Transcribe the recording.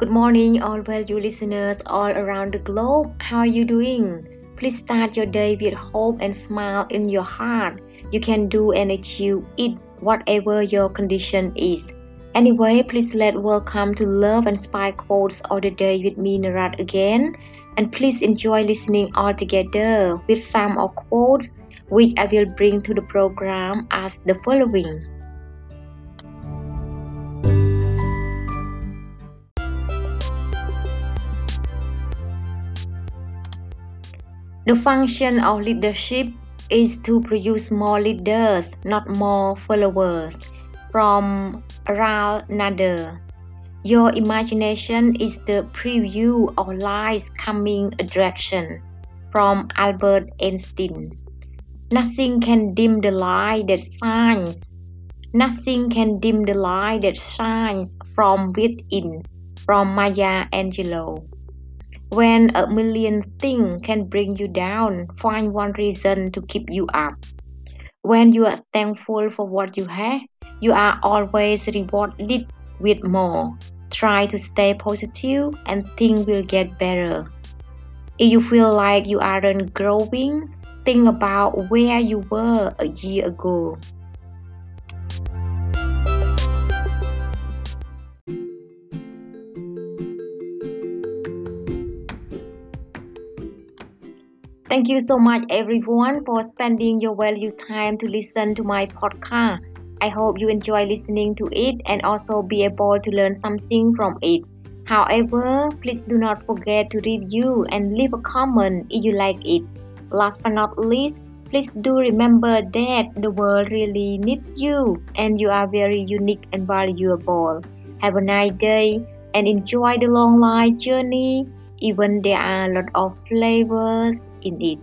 Good morning, all value listeners all around the globe. How are you doing? Please start your day with hope and smile in your heart. You can do and achieve it, whatever your condition is. Anyway, please let welcome to Love and Spy Quotes of the Day with me, Narat, again. And please enjoy listening all together with some of quotes which I will bring to the program as the following. The function of leadership is to produce more leaders, not more followers. From Ralph Nader. Your imagination is the preview of life's coming attraction. From Albert Einstein. Nothing can dim the light that shines. Nothing can dim the light that shines from within. From Maya Angelou. When a million things can bring you down, find one reason to keep you up. When you are thankful for what you have, you are always rewarded with more. Try to stay positive and things will get better. If you feel like you aren't growing, think about where you were a year ago. Thank you so much, everyone, for spending your valuable time to listen to my podcast. I hope you enjoy listening to it and also be able to learn something from it. However, please do not forget to review and leave a comment if you like it. Last but not least, please do remember that the world really needs you and you are very unique and valuable. Have a nice day and enjoy the long life journey, even there are a lot of flavors in it.